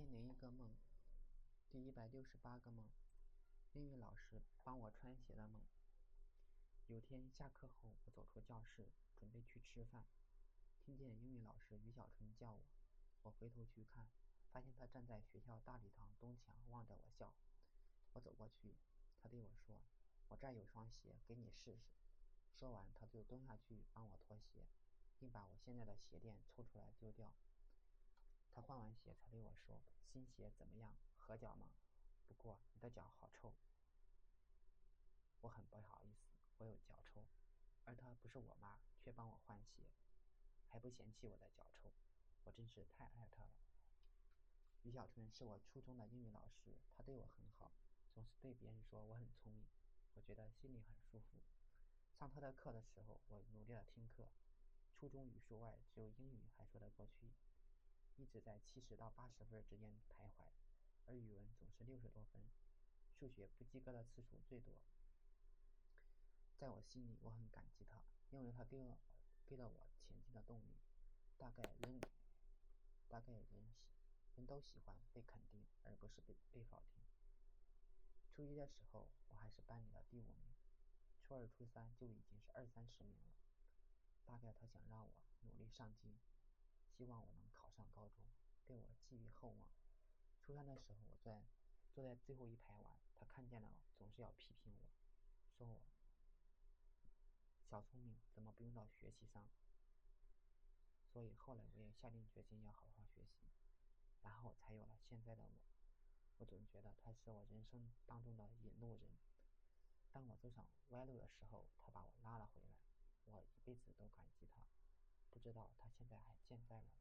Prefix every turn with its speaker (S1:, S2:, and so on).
S1: 千零一个梦，第一百六十八个梦，英语老师帮我穿鞋的梦。有天下课后，我走出教室，准备去吃饭，听见英语老师于小春叫我。我回头去看，发现他站在学校大礼堂东墙望着我笑。我走过去，他对我说：“我这儿有双鞋，给你试试。”说完，他就蹲下去帮我脱鞋，并把我现在的鞋垫抽出来丢掉。他换完鞋才对我说：“新鞋怎么样？合脚吗？不过你的脚好臭。”我很不好意思，我有脚臭，而他不是我妈，却帮我换鞋，还不嫌弃我的脚臭，我真是太爱他了。于小春是我初中的英语老师，他对我很好，总是对别人说我很聪明，我觉得心里很舒服。上他的课的时候，我努力的听课，初中语数外只有英语还说得过去。一直在七十到八十分之间徘徊，而语文总是六十多分，数学不及格的次数最多。在我心里，我很感激他，因为他给我给了我前进的动力。大概人，大概人喜人都喜欢被肯定，而不是被被否定。初一的时候，我还是班里的第五名，初二、初三就已经是二三十名了。大概他想让我努力上进。希望我能，对我寄予厚望。初三的时候，我在坐在最后一排玩，他看见了，总是要批评我，说我小聪明，怎么不用到学习上？所以后来我也下定决心要好好学习，然后才有了现在的我。我总觉得他是我人生当中的引路人，当我走上歪路的时候，他把我拉了回来，我一辈子都感激他。不知道他现在还健在吗？